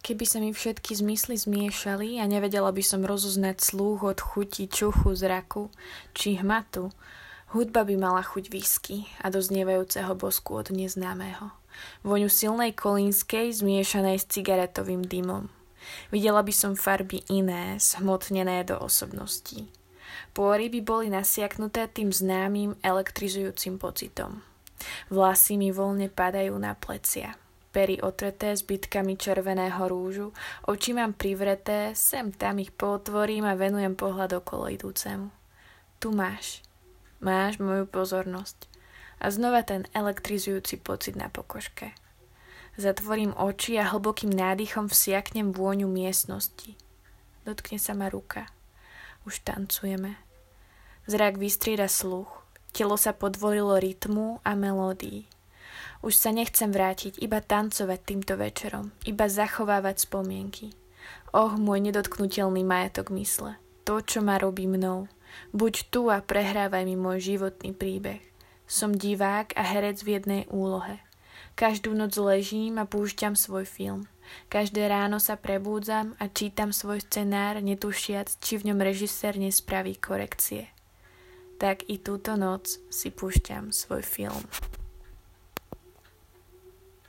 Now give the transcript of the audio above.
Keby sa mi všetky zmysly zmiešali a nevedela by som rozoznať slúch od chuti, čuchu, zraku či hmatu, hudba by mala chuť whisky a doznievajúceho bosku od neznámeho. Voňu silnej kolínskej zmiešanej s cigaretovým dymom. Videla by som farby iné, smotnené do osobností. Pôry by boli nasiaknuté tým známym elektrizujúcim pocitom. Vlasy mi voľne padajú na plecia pery otreté zbytkami červeného rúžu, oči mám privreté, sem tam ich potvorím a venujem pohľad okolo idúcemu. Tu máš. Máš moju pozornosť. A znova ten elektrizujúci pocit na pokožke. Zatvorím oči a hlbokým nádychom vsiaknem vôňu miestnosti. Dotkne sa ma ruka. Už tancujeme. Zrak vystrieda sluch. Telo sa podvolilo rytmu a melódii. Už sa nechcem vrátiť, iba tancovať týmto večerom, iba zachovávať spomienky. Oh, môj nedotknutelný majetok mysle. To, čo ma robí mnou. Buď tu a prehrávaj mi môj životný príbeh. Som divák a herec v jednej úlohe. Každú noc ležím a púšťam svoj film. Každé ráno sa prebúdzam a čítam svoj scenár, netušiac, či v ňom režisér nespraví korekcie. Tak i túto noc si púšťam svoj film.